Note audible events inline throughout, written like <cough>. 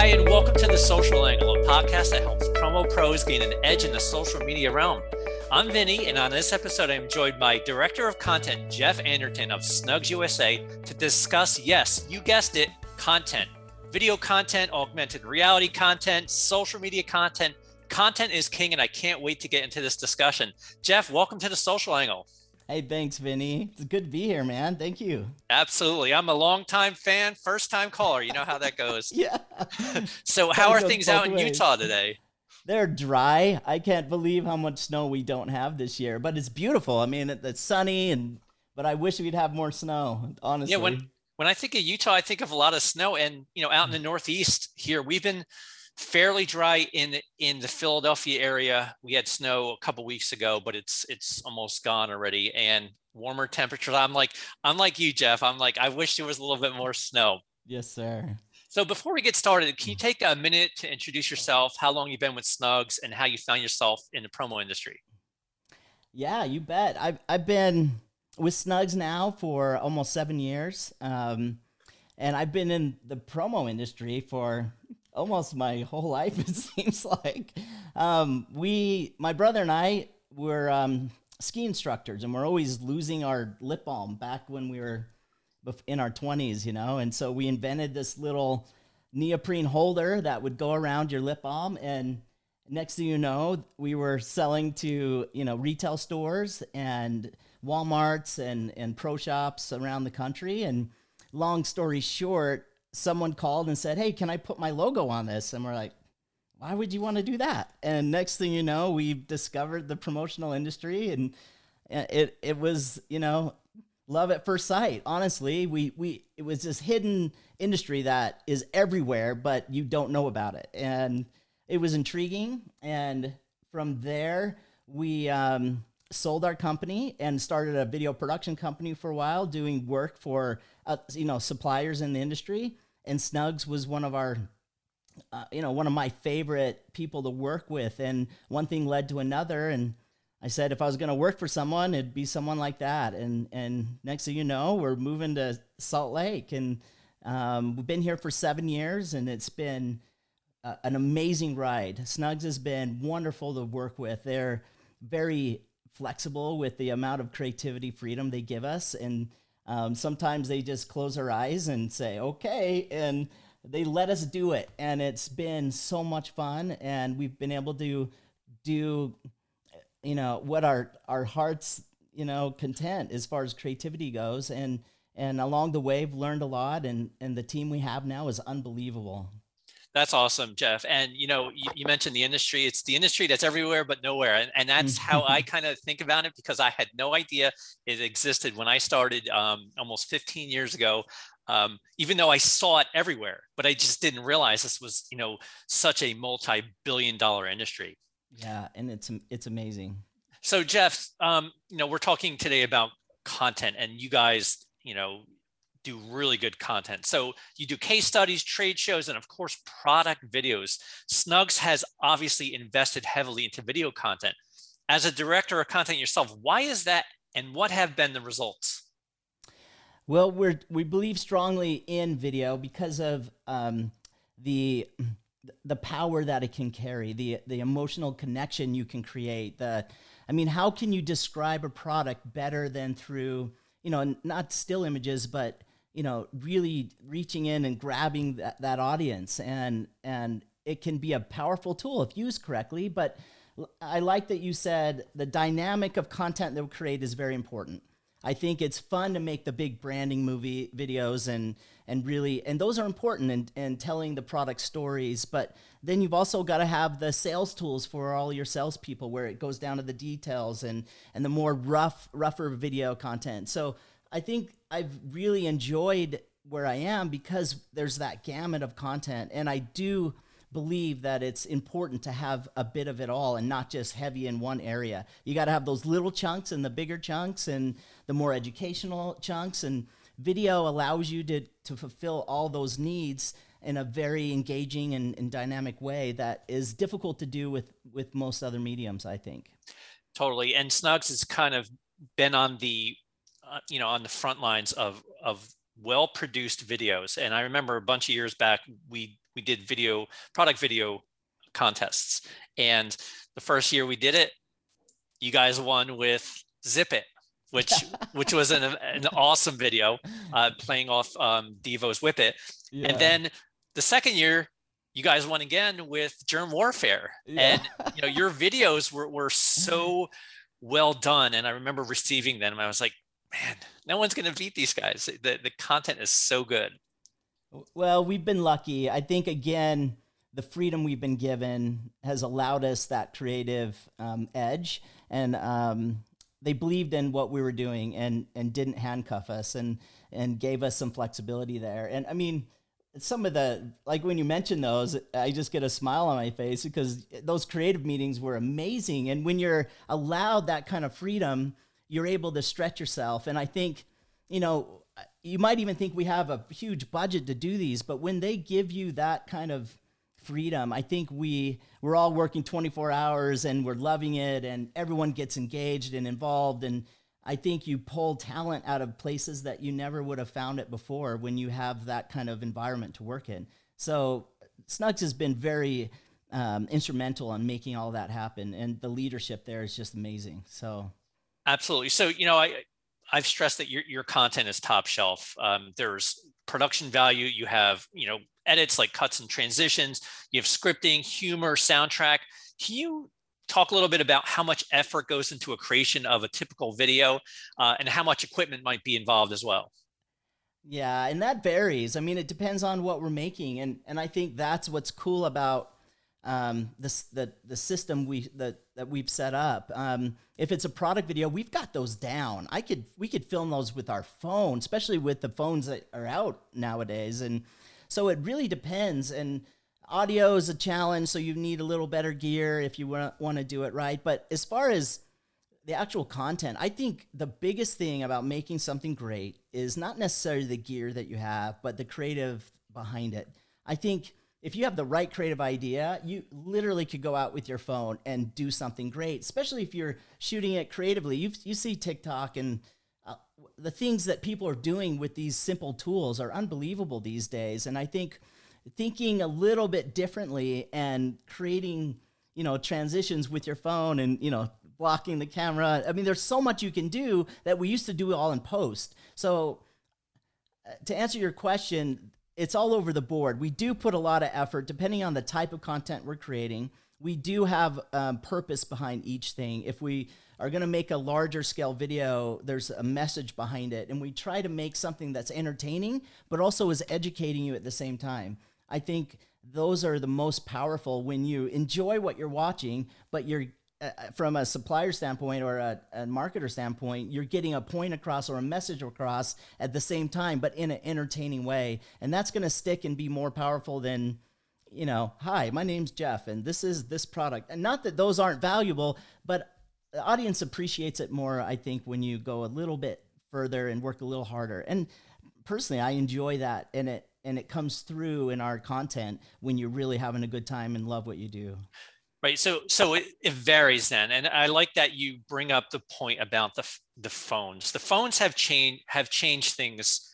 Hi, and welcome to The Social Angle, a podcast that helps promo pros gain an edge in the social media realm. I'm Vinny, and on this episode, I'm joined by Director of Content, Jeff Anderton of Snugs USA, to discuss, yes, you guessed it, content. Video content, augmented reality content, social media content. Content is king, and I can't wait to get into this discussion. Jeff, welcome to The Social Angle. Hey, thanks, Vinny. It's good to be here, man. Thank you. Absolutely. I'm a longtime fan, first time caller. You know how that goes. <laughs> yeah. <laughs> so, how are things out in ways. Utah today? They're dry. I can't believe how much snow we don't have this year, but it's beautiful. I mean, it's sunny, and but I wish we'd have more snow. Honestly. Yeah. When when I think of Utah, I think of a lot of snow, and you know, out in the mm. Northeast here, we've been fairly dry in in the Philadelphia area. We had snow a couple weeks ago, but it's it's almost gone already, and warmer temperatures. I'm like I'm like you, Jeff. I'm like I wish there was a little bit more snow. Yes, sir. So before we get started, can you take a minute to introduce yourself, how long you've been with Snugs, and how you found yourself in the promo industry? Yeah, you bet. I've I've been with Snugs now for almost seven years. Um, and I've been in the promo industry for almost my <laughs> whole life it seems like. Um, we my brother and i were um, ski instructors and we're always losing our lip balm back when we were in our 20s you know? And so we invented this little neoprene holder that would go around your lip balm and next thing you know we were selling to you know retail stores and walmarts and and pro shops around the country. And long story short someone called and said, Hey, can I put my logo on this? And we're like, why would you want to do that? And next thing you know, we discovered the promotional industry and it, it was, you know, love at first sight. Honestly, we, we, it was this hidden industry that is everywhere, but you don't know about it. And it was intriguing. And from there, we, um, sold our company and started a video production company for a while, doing work for uh, you know suppliers in the industry. And Snugs was one of our uh, you know one of my favorite people to work with. And one thing led to another, and I said if I was going to work for someone, it'd be someone like that. And and next thing you know, we're moving to Salt Lake, and um, we've been here for seven years, and it's been uh, an amazing ride. Snugs has been wonderful to work with. They're very flexible with the amount of creativity freedom they give us. And um, sometimes they just close their eyes and say okay and they let us do it. And it's been so much fun. And we've been able to do you know what our our hearts you know content as far as creativity goes. And and along the way we've learned a lot. And and the team we have now is unbelievable that's awesome, Jeff. And you know, you, you, mentioned the industry. It's the industry that's everywhere but nowhere, and, and that's how I kind of think about it because I had no idea it existed when I started um, almost 15 years ago. Um, even though I saw it everywhere, but I just didn't realize this was, you know, such a multi-billion-dollar industry. Yeah, and it's it's amazing. So, Jeff, um, you know, we're talking today about content, and you guys, you know, do really good content. So you do case studies, trade shows, and of course, product videos. Snugs has obviously invested heavily into video content. As a director of content yourself, why is that and what have been the results? Well, we we believe strongly in video because of um, the the power that it can carry, the the emotional connection you can create. The, I mean, how can you describe a product better than through you know not still images, but you know really reaching in and grabbing that, that audience. And and it can be a powerful tool if used correctly but i like that you said the dynamic of content that we create is very important. I think it's fun to make the big branding movie videos and and really and those are important and and telling the product stories but then you've also got to have the sales tools for all your salespeople where it goes down to the details and and the more rough rougher video content. So I think I've really enjoyed where I am because there's that gamut of content. And I do believe that it's important to have a bit of it all and not just heavy in one area. You got to have those little chunks and the bigger chunks and the more educational chunks. And video allows you to, to fulfill all those needs in a very engaging and, and dynamic way that is difficult to do with, with most other mediums, I think. Totally. And Snugs has kind of been on the uh, you know on the front lines of of well produced videos and i remember a bunch of years back we we did video product video contests, and the first year we did it, you guys won with Zip It, which <laughs> which was an, an awesome video uh, playing off um, Devo's Whip It. Yeah. And then the second year, you guys won again with Germ Warfare. Yeah. And you know, your videos were, were <laughs> so well done. And I remember receiving them. I was like, man, no one's gonna beat these guys. The the content is so good. Well, we've been lucky. I think again, the freedom we've been given has allowed us that creative um, edge. And um, they believed in what we were doing and and didn't handcuff us and and gave us some flexibility there. And I mean, some of the like when you mention those, I just get a smile on my face because those creative meetings were amazing. And when you're allowed that kind of freedom, you're able to stretch yourself. And I think, you know, you might even think we have a huge budget to do these, but when they give you that kind of freedom. I think we we're all working 24 hours and we're loving it and everyone gets engaged and involved and I think you pull talent out of places that you never would have found it before when you have that kind of environment to work in. So Snugs has been very um, instrumental in making all that happen, and the leadership there is just amazing. So, absolutely. So you know, I I've stressed that your your content is top shelf. Um, there's production value. You have you know edits like cuts and transitions. You have scripting, humor, soundtrack. Can you talk a little bit about how much effort goes into a creation of a typical video uh, and how much equipment might be involved as well? Yeah, and that varies. I mean, it depends on what we're making, and and I think that's what's cool about um, this the the system we that that we've set up. Um, if it's a product video, we've got those down. I could we could film those with our phone, especially with the phones that are out nowadays, and so it really depends. And audio is a challenge, so you need a little better gear if you want to do it right. But as far as the actual content, I think the biggest thing about making something great is not necessarily the gear that you have, but the creative behind it. I think if you have the right creative idea, you literally could go out with your phone and do something great, especially if you're shooting it creatively. You you see TikTok and uh, the things that people are doing with these simple tools are unbelievable these days. And I think thinking a little bit differently and creating, you know, transitions with your phone and, you know, blocking the camera. I mean, there's so much you can do that we used to do all in post. So uh, to answer your question, it's all over the board. We do put a lot of effort depending on the type of content we're creating. We do have um, purpose behind each thing. If we are going to make a larger scale video, there's a message behind it. And we try to make something that's entertaining, but also is educating you at the same time. I think those are the most powerful when you enjoy what you're watching, but you're uh, uh, from a supplier standpoint or a, a, marketer standpoint, you're getting a point across or a message across at the same time, but in an entertaining way. And that's going to stick and be more powerful than, you know, hi, my name's Jeff, and this is this product. And not that those aren't valuable, but the audience appreciates it more, I think, when you go a little bit further and work a little harder. And personally, I enjoy that, and it and it comes through in our content when you're really having a good time and love what you do. Right. So so it, it varies then, and I like that you bring up the point about the the phones. The phones have changed have changed things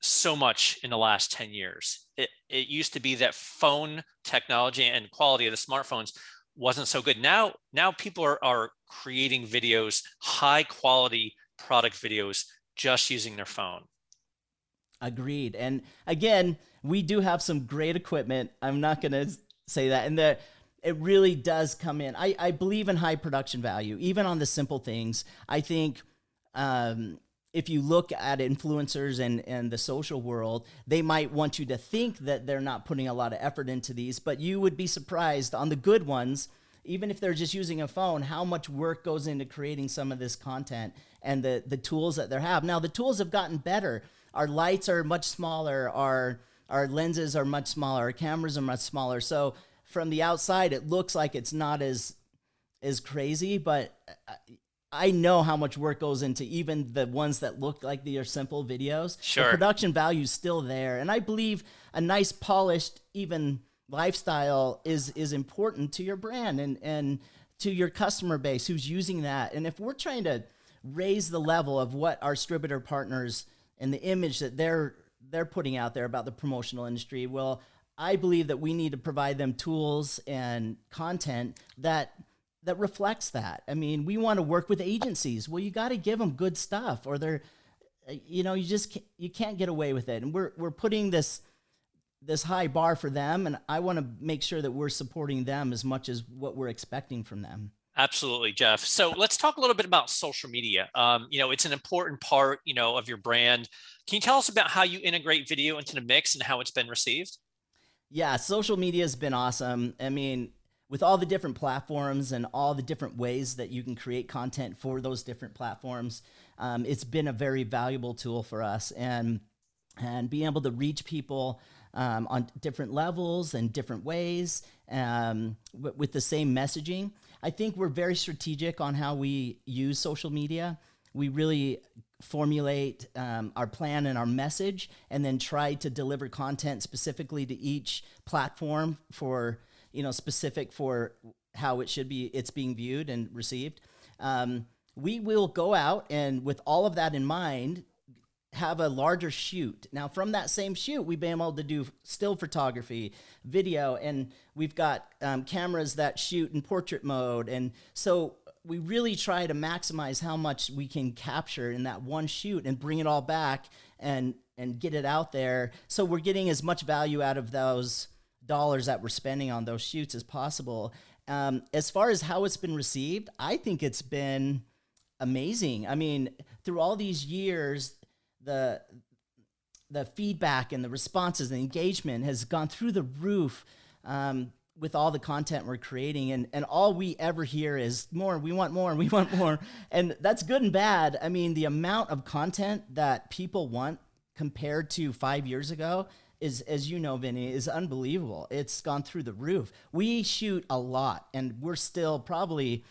so much in the last 10 years. It, it used to be that phone technology and quality of the smartphones wasn't so good. Now, now people are, are creating videos, high quality product videos, just using their phone. Agreed. And again, we do have some great equipment. I'm not going to say that. And the, it really does come in. I, I believe in high production value, even on the simple things. I think um, if you look at influencers and, and the social world, they might want you to think that they're not putting a lot of effort into these, but you would be surprised on the good ones, even if they're just using a phone, how much work goes into creating some of this content and the, the tools that they have. Now, the tools have gotten better. Our lights are much smaller, our, our lenses are much smaller, our cameras are much smaller. So from the outside, it looks like it's not as as crazy, but I know how much work goes into even the ones that look like they are simple videos. Sure. The production value is still there. And I believe a nice polished, even lifestyle is is important to your brand and and to your customer base who's using that. And if we're trying to raise the level of what our distributor partners and the image that they're they're putting out there about the promotional industry, well, I believe that we need to provide them tools and content that that reflects that. I mean, we want to work with agencies. Well, you got to give them good stuff, or they're, you know, you just can't, you can't get away with it. And we're we're putting this this high bar for them, and I want to make sure that we're supporting them as much as what we're expecting from them. Absolutely, Jeff. So let's talk a little bit about social media. Um, you know, it's an important part, you know, of your brand. Can you tell us about how you integrate video into the mix and how it's been received? Yeah, social media has been awesome. I mean, with all the different platforms and all the different ways that you can create content for those different platforms, um, it's been a very valuable tool for us. And and being able to reach people um, on different levels and different ways um, w- with the same messaging. I think we're very strategic on how we use social media. We really formulate um, our plan and our message and then try to deliver content specifically to each platform for you know specific for how it should be it's being viewed and received um, we will go out and with all of that in mind have a larger shoot. Now, from that same shoot, we've been able to do still photography, video, and we've got um, cameras that shoot in portrait mode. And so we really try to maximize how much we can capture in that one shoot and bring it all back and and get it out there. So we're getting as much value out of those dollars that we're spending on those shoots as possible. Um, as far as how it's been received, I think it's been amazing. I mean, through all these years, the the feedback and the responses and engagement has gone through the roof um, with all the content we're creating and, and all we ever hear is more we want more we want more and that's good and bad i mean the amount of content that people want compared to five years ago is as you know vinny is unbelievable it's gone through the roof we shoot a lot and we're still probably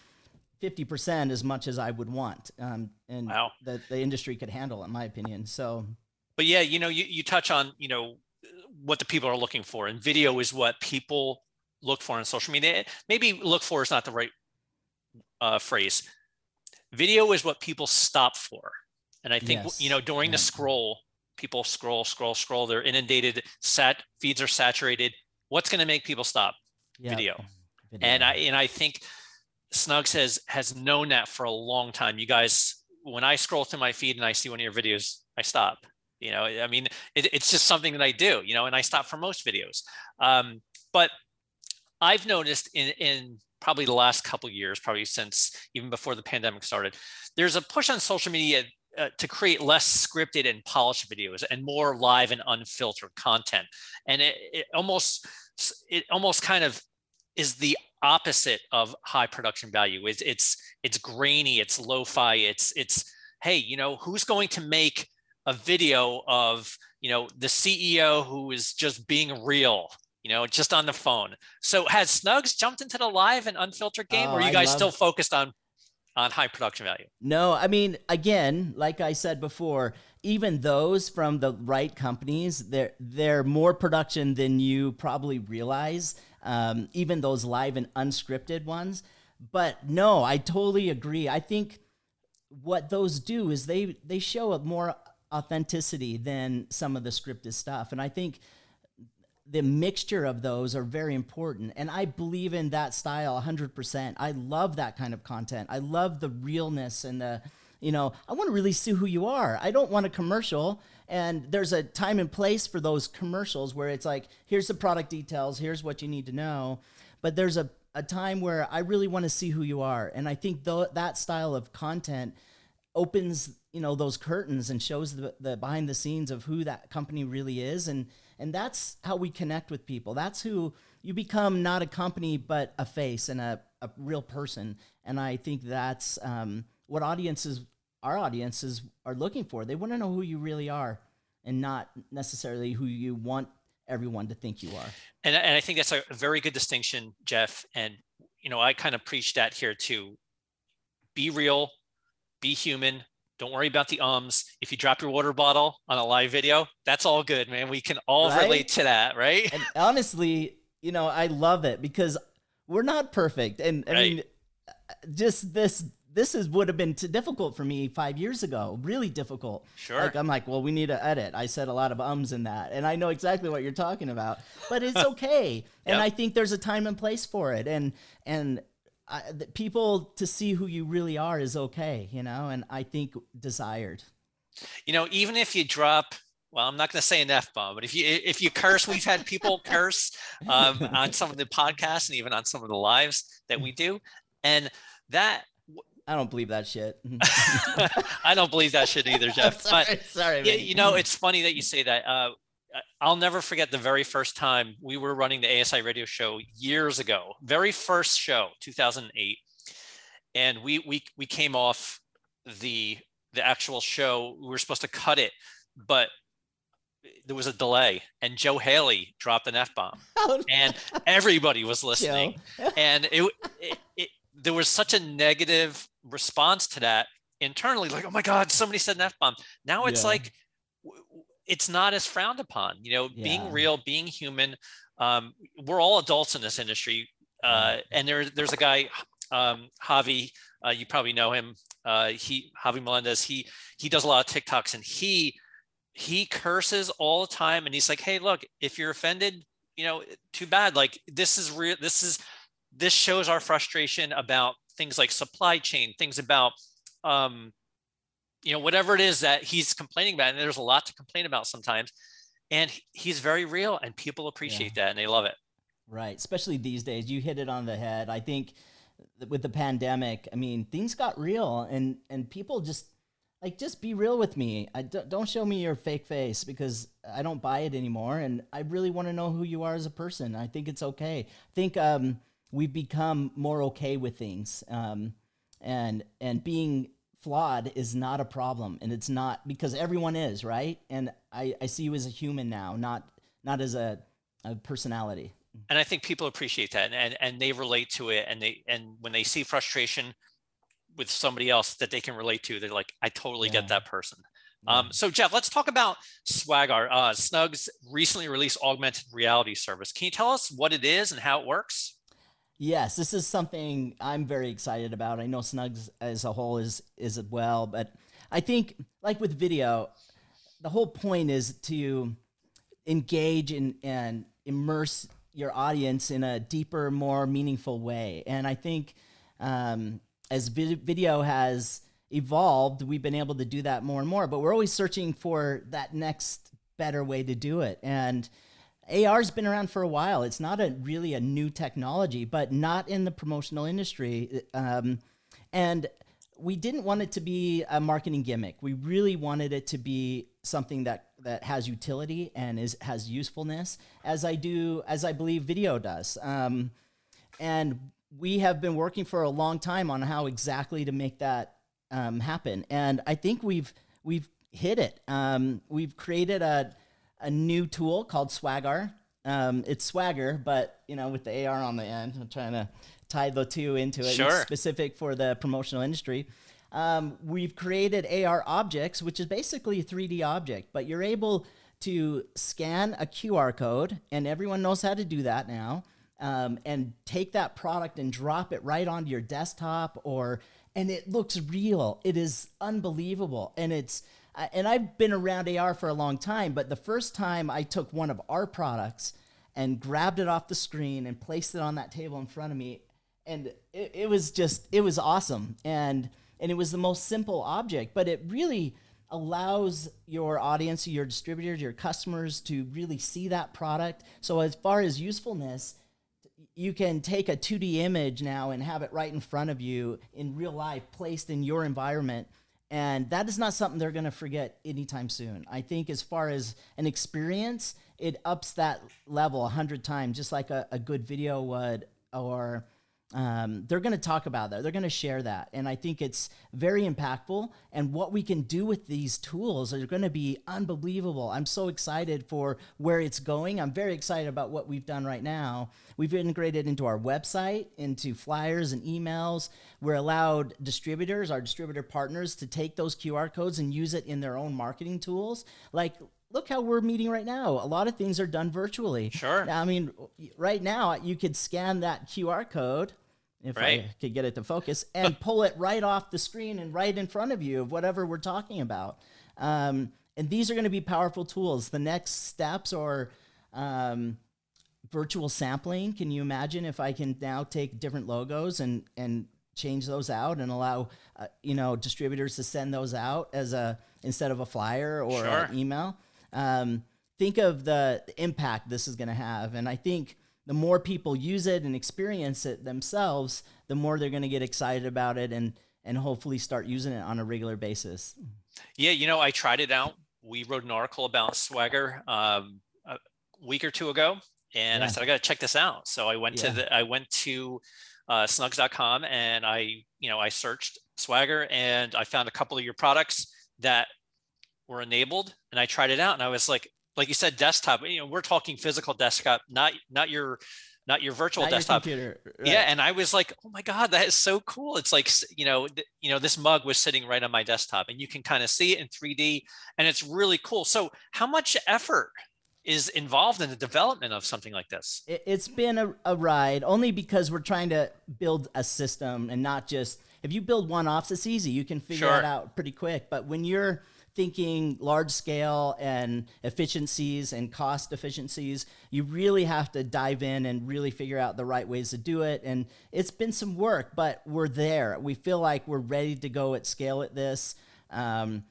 50% as much as I would want. Um, and wow. that the industry could handle, in my opinion. So, but yeah, you know, you, you touch on, you know, what the people are looking for and video is what people look for on social media. Maybe look for is not the right uh, phrase. Video is what people stop for. And I think, yes. you know, during yeah. the scroll, people scroll, scroll, scroll, they're inundated, sat feeds are saturated. What's going to make people stop? Yep. Video. Video. And I, and I think Snugs has has known that for a long time. You guys, when I scroll through my feed and I see one of your videos, I stop. You know, I mean, it, it's just something that I do. You know, and I stop for most videos. Um, but I've noticed in in probably the last couple years, probably since even before the pandemic started, there's a push on social media uh, to create less scripted and polished videos and more live and unfiltered content. And it, it almost it almost kind of is the opposite of high production value. It's it's it's grainy, it's lo-fi, it's it's hey, you know, who's going to make a video of, you know, the CEO who is just being real, you know, just on the phone. So has Snugs jumped into the live and unfiltered game, oh, or are you guys still focused on on high production value? No, I mean, again, like I said before, even those from the right companies, they're they're more production than you probably realize um, even those live and unscripted ones. But no, I totally agree. I think what those do is they they show a more authenticity than some of the scripted stuff, and I think the mixture of those are very important. And I believe in that style 100%. I love that kind of content. I love the realness and the you know, I want to really see who you are. I don't want a commercial. And there's a time and place for those commercials where it's like, here's the product details, here's what you need to know. But there's a, a time where I really want to see who you are. And I think th- that style of content opens, you know, those curtains and shows the, the behind the scenes of who that company really is. And, and that's how we connect with people. That's who you become not a company, but a face and a, a real person. And I think that's, um, what audiences our audiences are looking for. They want to know who you really are and not necessarily who you want everyone to think you are. And, and I think that's a very good distinction, Jeff. And, you know, I kind of preach that here too. Be real, be human. Don't worry about the ums. If you drop your water bottle on a live video, that's all good, man. We can all right? relate to that, right? And honestly, you know, I love it because we're not perfect. And I right. mean, just this this is would have been difficult for me five years ago. Really difficult. Sure. Like I'm like, well, we need to edit. I said a lot of ums in that, and I know exactly what you're talking about. But it's <laughs> okay, and I think there's a time and place for it, and and. I, the people to see who you really are is okay, you know, and I think desired. you know, even if you drop, well, I'm not going to say an f bomb, but if you if you curse, we've had people <laughs> curse um, on some of the podcasts and even on some of the lives that we do, and that I don't believe that shit. <laughs> <laughs> I don't believe that shit either, Jeff. sorry, But sorry, yeah, man. you know, it's funny that you say that. Uh, I'll never forget the very first time we were running the ASI radio show years ago. Very first show, 2008, and we we we came off the the actual show. We were supposed to cut it, but there was a delay, and Joe Haley dropped an f bomb, <laughs> Oh, and everybody was listening <laughs> and it, it, it there was such a negative response to that internally like oh my god somebody said an f-bomb now it's Yeah. like it's not as frowned upon you know Yeah. being real being human um, we're all adults in this industry uh, and there, there's a guy um, javi uh, you probably know him uh, he javi melendez he he does a lot of tiktoks and he he curses all the time and he's like hey look if you're offended you know too bad like this is real this is this shows our frustration about things like supply chain things about um you know whatever it is that he's complaining about and there's a lot to complain about sometimes and he's very real and people appreciate that and they love it Right, especially these days. You hit it on the head. I think with the pandemic, I mean, things got real, and and people just like just be real with me. I d- don't show me your fake face because I don't buy it anymore, and I really want to know who you are as a person. I think it's okay. I think um, we've become more okay with things, um, and and being flawed is not a problem, and it's not because everyone is right. And I I see you as a human now, not not as a a personality. and i think people appreciate that and, and and they relate to it and they and when they see frustration with somebody else that they can relate to they're like i totally Yeah. get that person um, so jeff let's talk about swagger uh, snugs recently released augmented reality service can you tell us what it is and how it works Yes, this is something I'm very excited about. I know Snugs as a whole is is as well, but I think like with video, the whole point is to engage in, and immerse your audience in a deeper, more meaningful way. And I think um, as vid- video has evolved, we've been able to do that more and more. But we're always searching for that next better way to do it. And AR's been around for a while. It's not a really a new technology, but not in the promotional industry. Um, and we didn't want it to be a marketing gimmick. We really wanted it to be something that that has utility and is has usefulness, as I do, as I believe video does. Um, and we have been working for a long time on how exactly to make that um, happen. And I think we've we've hit it. Um, we've created a a new tool called Swagger. Um, it's Swagger, but you know, with the AR on the end. I'm trying to tie the two into it. It's specific for the promotional industry. Um, we've created AR objects, which is basically a 3D object, but you're able to scan a QR code, and everyone knows how to do that now. Um, and take that product and drop it right onto your desktop, or and it looks real. It is unbelievable, and it's uh, and I've been around AR for a long time, but the first time I took one of our products and grabbed it off the screen and placed it on that table in front of me, and it, it was just it was awesome, and and it was the most simple object, but it really allows your audience, your distributors, your customers to really see that product. So as far as usefulness, you can take a 2D image now and have it right in front of you in real life, placed in your environment. And that is not something they're going to forget anytime soon. I think, as far as an experience, it ups that level a hundred times, just like a, a good video would, or um, they're going to talk about that. They're going to share that. And I think it's very impactful. And what we can do with these tools are going to be unbelievable. I'm so excited for where it's going. I'm very excited about what we've done right now. We've integrated into our website, into flyers and emails. We're allowed distributors, our distributor partners, to take those QR codes and use it in their own marketing tools. Like, look how we're meeting right now. A lot of things are done virtually. Sure. I mean, right now you could scan that QR code, if Right. I could get it to focus, <laughs> and pull it right off the screen and right in front of you of whatever we're talking about. Um, and these are going to be powerful tools. The next steps are um, virtual sampling. Can you imagine if I can now take different logos and and change those out and allow uh, you know distributors to send those out as a instead of a flyer or Sure. an email? Um, think of the impact this is going to have, and I think the more people use it and experience it themselves, the more they're going to get excited about it and and hopefully start using it on a regular basis. Yeah, you know, I tried it out. We wrote an article about Swagger um, a week or two ago, and I said I got to check this out. So I went Yeah. to the I went to uh, snugs.com and I you know I searched Swagger and I found a couple of your products that were enabled, and I tried it out, and I was like, like you said, desktop. You know, we're talking physical desktop, not not your not your virtual Not your desktop. computer, right. Yeah, and I was like, "Oh my god, that is so cool!" It's like you know, th- you know, this mug was sitting right on my desktop, and you can kind of see it in 3D, and it's really cool. So, how much effort is involved in the development of something like this? It- It's been a, a ride only because we're trying to build a system and not just if you build one offs, it's easy. You can figure Sure. it out pretty quick. But when you're thinking large scale and efficiencies and cost efficiencies, you really have to dive in and really figure out the right ways to do it. And it's been some work, but we're there. We feel like we're ready to go at scale at this. Um,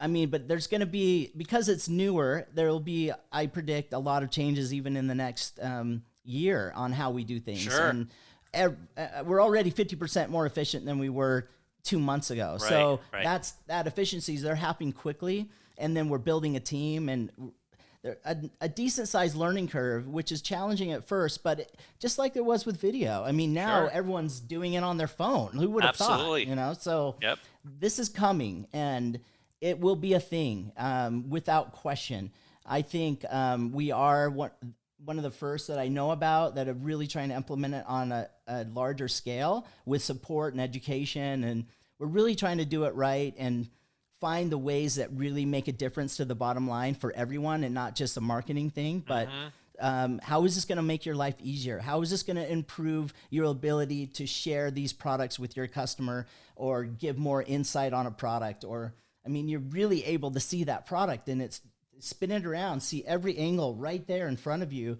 I mean, but there's going to be because it's newer. There will be, I predict, a lot of changes even in the next um, year on how we do things. Sure. And uh, we're already 50% more efficient than we were two months ago. so right. that's that efficiencies. They're happening quickly, and then we're building a team and. A, a decent sized learning curve, which is challenging at first, but it, just like there was with video. I mean, now Sure. everyone's doing it on their phone. Who would have Absolutely. thought? You know, so Yep. this is coming and it will be a thing um, without question. I think um, we are one, one of the first that I know about that are really trying to implement it on a, a larger scale with support and education. And we're really trying to do it right and find the ways that really make a difference to the bottom line for everyone and not just a marketing thing, but um, how is this going to make your life easier? How is this going to improve your ability to share these products with your customer or give more insight on a product? Or, I mean, you're really able to see that product and it's spin it around, see every angle right there in front of you.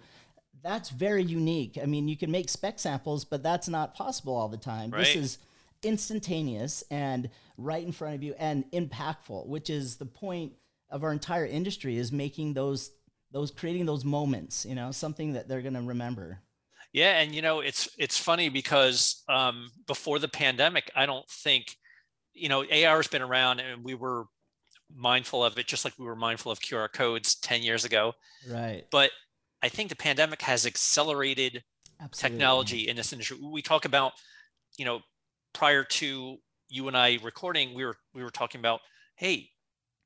That's very unique. I mean, you can make spec samples, but that's not possible all the time. This is instantaneous and right in front of you and impactful, which is the point of our entire industry is making those those creating those moments, you know, something that they're going to remember. Yeah, and you know, it's it's funny because um, before the pandemic, I don't think, you know, AR has been around, and we were mindful of it, just like we were mindful of QR codes ten years ago. Right. But I think the pandemic has accelerated Absolutely. technology in this industry. We talk about, you know, prior to you and I recording, we were we were talking about, hey,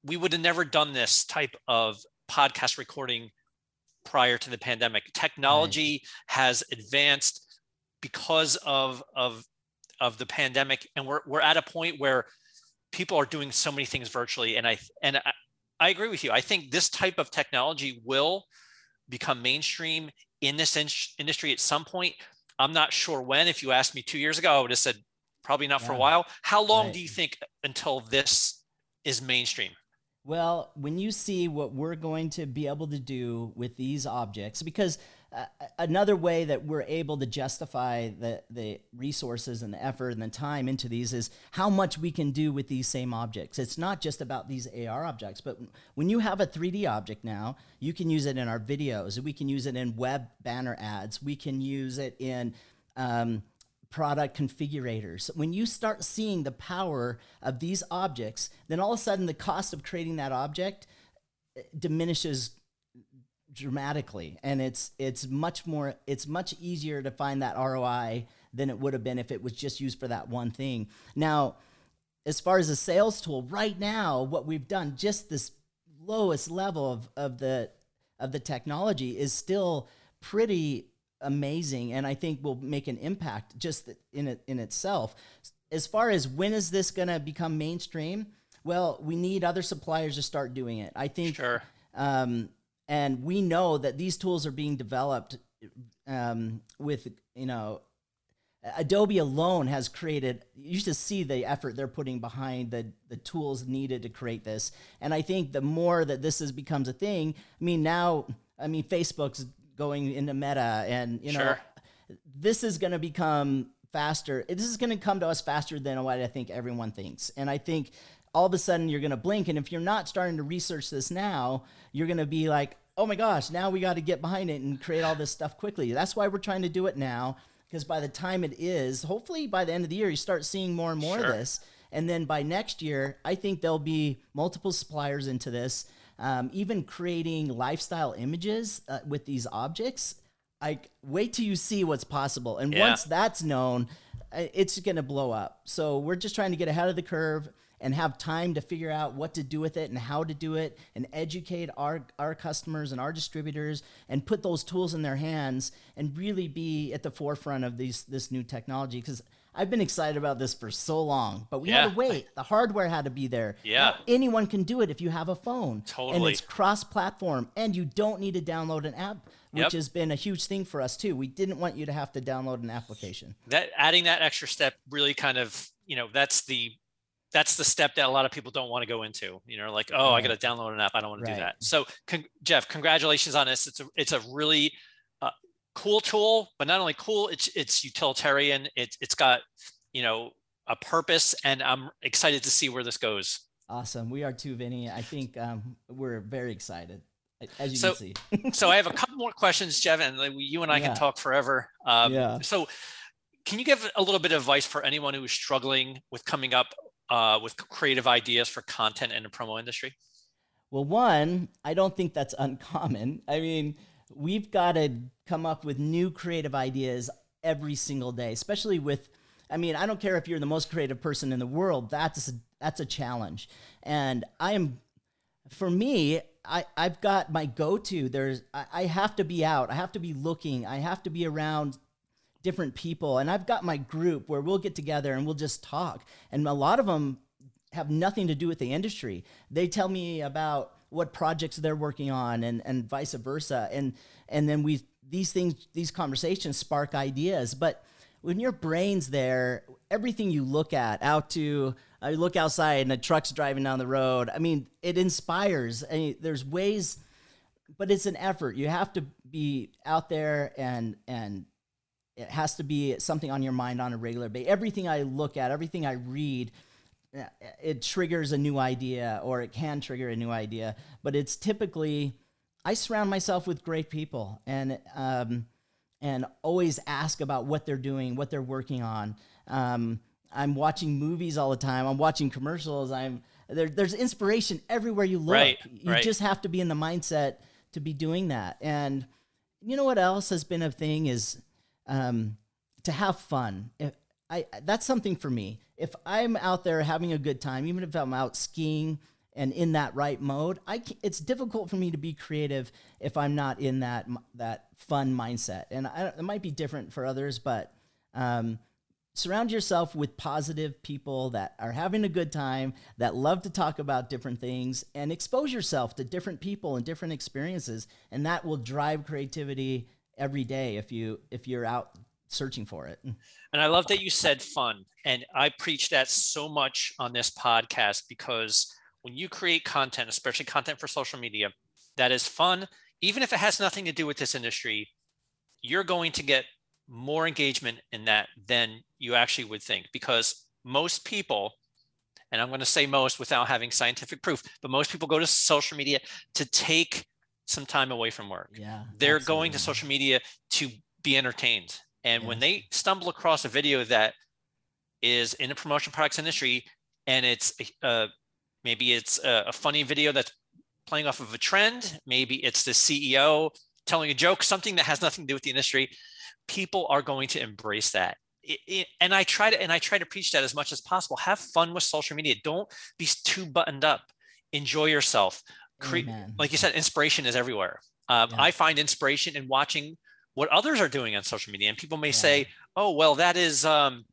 we would have never done this type of podcast recording prior to the pandemic. Technology has advanced because of of of the pandemic, and we're we're at a point where people are doing so many things virtually. And I and I, I agree with you. I think this type of technology will become mainstream in this in- industry at some point. I'm not sure when. If you asked me two years ago, I would have said probably not for a while. How long Right. do you think until this is mainstream? Well, when you see what we're going to be able to do with these objects, because another way that we're able to justify the, the resources and the effort and the time into these is how much we can do with these same objects. It's not just about these AR objects, but when you have a 3D object now, you can use it in our videos. We can use it in web banner ads. We can use it in um, product configurators. When you start seeing the power of these objects, then all of a sudden the cost of creating that object eh, diminishes dramatically and it's it's much more it's much easier to find that ROI than it would have been if it was just used for that one thing. Now, as far as a sales tool, right now what we've done just this lowest level of, of the of the technology is still pretty amazing and I think will make an impact just in it in itself. As far as when is this going to become mainstream? Well, we need other suppliers to start doing it. I think Sure. um, and we know that these tools are being developed um, with you know Adobe alone has created, you should see the effort they're putting behind the, the tools needed to create this. And I think the more that this is, becomes a thing, I mean, now, I mean, Facebook's going into meta and, you know, Sure. this is going to become faster. This is going to come to us faster than what I think everyone thinks. And I think all of a sudden you're going to blink. And if you're not starting to research this now, you're going to be like, oh my gosh, now we got to get behind it and create all this stuff quickly. That's why we're trying to do it now. Because by the time it is, hopefully by the end of the year, you start seeing more and more Sure. of this. And then by next year, I think there'll be multiple suppliers into this, um, even creating lifestyle images uh, with these objects. I wait till you see what's possible, and Yeah. once that's known, uh, it's gonna blow up. So we're just trying to get ahead of the curve and have time to figure out what to do with it and how to do it, and educate our our customers and our distributors, and put those tools in their hands, and really be at the forefront of these this new technology because. I've been excited about this for so long, but we had to wait. The hardware had to be there. Yeah. Anyone can do it if you have a phone. Totally. And it's cross-platform, and you don't need to download an app, which Yep. has been a huge thing for us too. We didn't want you to have to download an application. that adding that extra step really kind of you know that's the that's the step that a lot of people don't want to go into you know like oh i got to download an app i don't want to Right. do that so con- jeff congratulations on this it's a it's a really uh, cool tool but not only cool it's it's utilitarian it, it's got you know a purpose and i'm excited to see where this goes Awesome. We are too, Vinny. I think um, we're very excited, as you So- can see. so i have a <laughs> couple more questions jeff and you and i Yeah. can talk forever um, Yeah. so can you give a little bit of advice for anyone who is struggling with coming up uh, with creative ideas for content in the promo industry Well, one, I don't think that's uncommon. I mean, we've got to come up with new creative ideas every single day, especially with. I mean, I don't care if you're the most creative person in the world. That's a, that's a challenge, and I am. For me, I I've got my go-to. There's I, I have to be out. I have to be looking. I have to be around different people, and I've got my group where we'll get together and we'll just talk. And a lot of them have nothing to do with the industry. They tell me about what projects they're working on and, and vice versa. And and then we these things these conversations spark ideas. But when your brain's there, everything you look at out to uh, I look outside and a truck's driving down the road. I mean, it inspires. I mean, there's ways but it's an effort. You have to be out there and and it has to be something on your mind on a regular basis. Everything I look at, everything I read, uh, it triggers a new idea or it can trigger a new idea. But it's typically I surround myself with great people and um, and always ask about what they're doing, what they're working on. Um, I'm watching movies all the time. I'm watching commercials. I'm there, there's inspiration everywhere you look. Right, you right. just have to be in the mindset to be doing that. And you know what else has been a thing is um, to have fun. If I that's something for me. If I'm out there having a good time, even if I'm out skiing and in that right mode, I it's difficult for me to be creative if I'm not in that that fun mindset. And I, it might be different for others, but um, surround yourself with positive people that are having a good time, that love to talk about different things, and expose yourself to different people and different experiences, and that will drive creativity every day if you if you're out searching for it. And I love that you said fun. And I preach that so much on this podcast because when you create content, especially content for social media, that is fun, even if it has nothing to do with this industry, you're going to get more engagement in that than you actually would think because most people and i'm going to say most without having scientific proof but most people go to social media to take some time away from work Yeah, they're going to social media to be entertained. And when they stumble across a video that is in the promotion products industry and it's uh, maybe it's a, a funny video that's playing off of a trend, maybe it's the CEO telling a joke, something that has nothing to do with the industry, people are going to embrace that. It- it- and I try to and I try to preach that as much as possible. Have fun with social media. Don't be too buttoned up. Enjoy yourself. Cre- like you said, inspiration is everywhere. Um, Yeah. I find inspiration in watching what others are doing on social media, and people may Yeah. say, "Oh, well, that is um,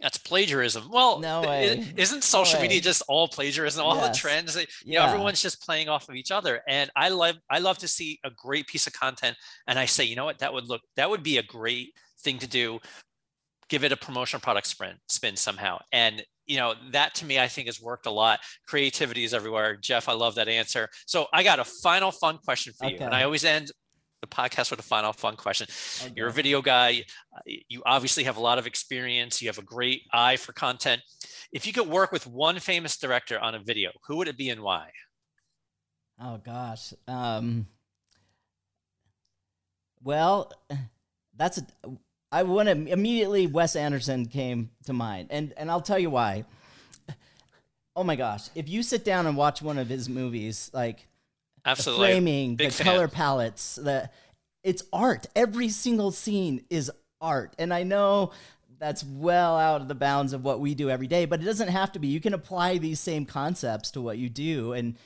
that's plagiarism." Well, No way. isn't social media way. just all plagiarism? All the trends, that- you know, everyone's just playing off of each other. And I love, I love to see a great piece of content, and I say, you know what, that would look, that would be a great thing to do. give it a promotional product spin spin somehow and you know that to me i think has worked a lot. Creativity is everywhere. Jeff i love that answer. So i got a final fun question for you and i always end the podcast with a final fun question. Okay. you're a video guy. Uh, you obviously have a lot of experience. You have a great eye for content. If you could work with one famous director on a video who would it be and why? Oh gosh. Um well <sighs> that's a I want to immediately Wes Anderson came to mind, and and I'll tell you why. Oh my gosh! If you sit down and watch one of his movies, like absolutely the framing, Big the fan. color palettes, the it's art. Every single scene is art, and I know that's well out of the bounds of what we do every day, but it doesn't have to be. You can apply these same concepts to what you do, and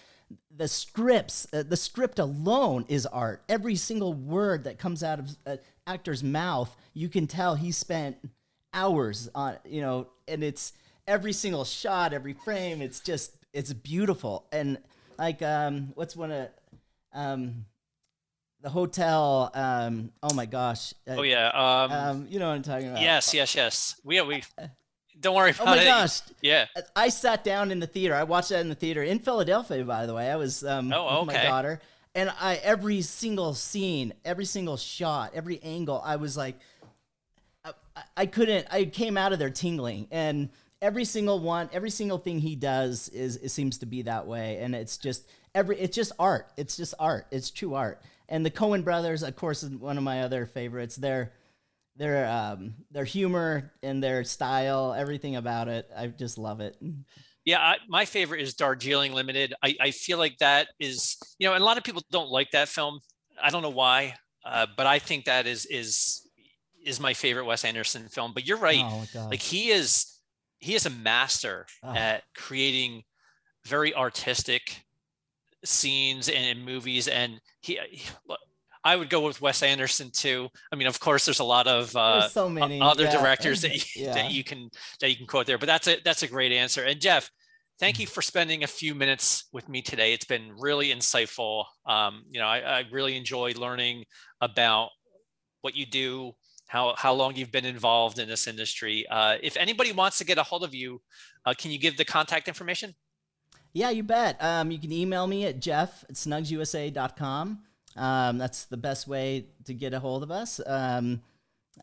the scripts, uh, the script alone is art. Every single word that comes out of an actor's mouth, you can tell he spent hours on, you know, and it's every single shot, every frame, it's just it's beautiful. And like um what's one of um the hotel um oh my gosh. Uh, oh yeah. Um, um you know what I'm talking about. Yes, yes, yes. We we don't worry about it. Oh my it. gosh. Yeah. I sat down in the theater. I watched that in the theater in Philadelphia, by the way. I was um, oh, okay. with my daughter and I every single scene, every single shot, every angle, I was like, I, couldn't. I came out of there tingling, and every single one, every single thing he does is it seems to be that way, and it's just every. It's just art. It's just art. It's true art. And the Coen brothers, of course, is one of my other favorites. Their their um, their humor and their style, everything about it, I just love it. Yeah, I, my favorite is Darjeeling Limited. I, I feel like that is, you know, a lot of people don't like that film. I don't know why, uh, but I think that is is is my favorite Wes Anderson film. But you're right, oh, like he is he is a master oh. at creating very artistic scenes and movies, and he, he I would go with Wes Anderson too. I mean, of course, there's a lot of uh, so many other yeah. directors that <laughs> you, yeah. that you can that you can quote there, but that's a that's a great answer. And Jeff, thank you for spending a few minutes with me today. It's been really insightful. Um, you know, I, I, really enjoyed learning about what you do, how, how long you've been involved in this industry. Uh, if anybody wants to get a hold of you, uh, can you give the contact information? Yeah, you bet. Um, you can email me at jeff at snugsusa.com. Um, that's the best way to get a hold of us. Um,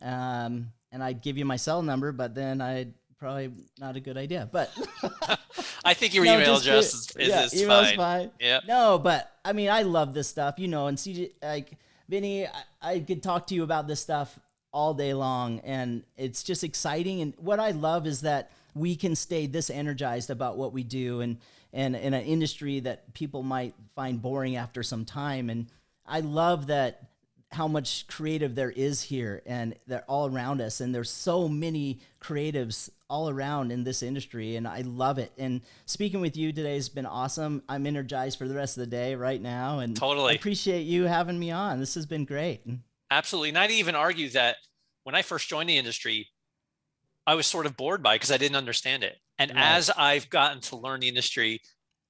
um, and I'd give you my cell number, but then I'd probably not a good idea, but <laughs> <laughs> I think your no, email address is, is, yeah, is email's fine. fine. Yeah. No, but I mean, I love this stuff, you know, and CJ, like Vinny, I, I could talk to you about this stuff all day long, and it's just exciting. And what I love is that we can stay this energized about what we do, and and in an industry that people might find boring after some time. And I love that how much creative there is here and they're all around us and there's so many creatives all around in this industry and I love it. And speaking with you today has been awesome. I'm energized for the rest of the day right now and totally I appreciate you having me on. This has been great. Absolutely. And I'd even argue that when I first joined the industry, I was sort of bored by it because I didn't understand it. And right. as I've gotten to learn the industry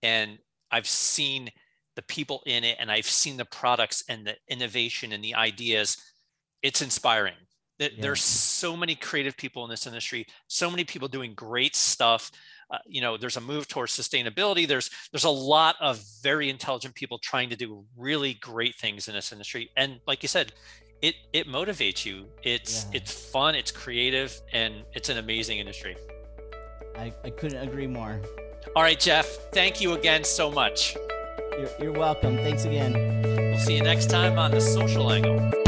and I've seen the people in it and I've seen the products and the innovation and the ideas, it's inspiring. Yeah. There's so many creative people in this industry, so many people doing great stuff. Uh, you know, there's a move towards sustainability. There's there's a lot of very intelligent people trying to do really great things in this industry. And like you said, it it motivates you. It's yeah. it's fun, it's creative, and it's an amazing industry. I, I couldn't agree more. All right, Jeff, thank you again so much. You're, you're welcome. Thanks again. We'll see you next time on The Social Angle.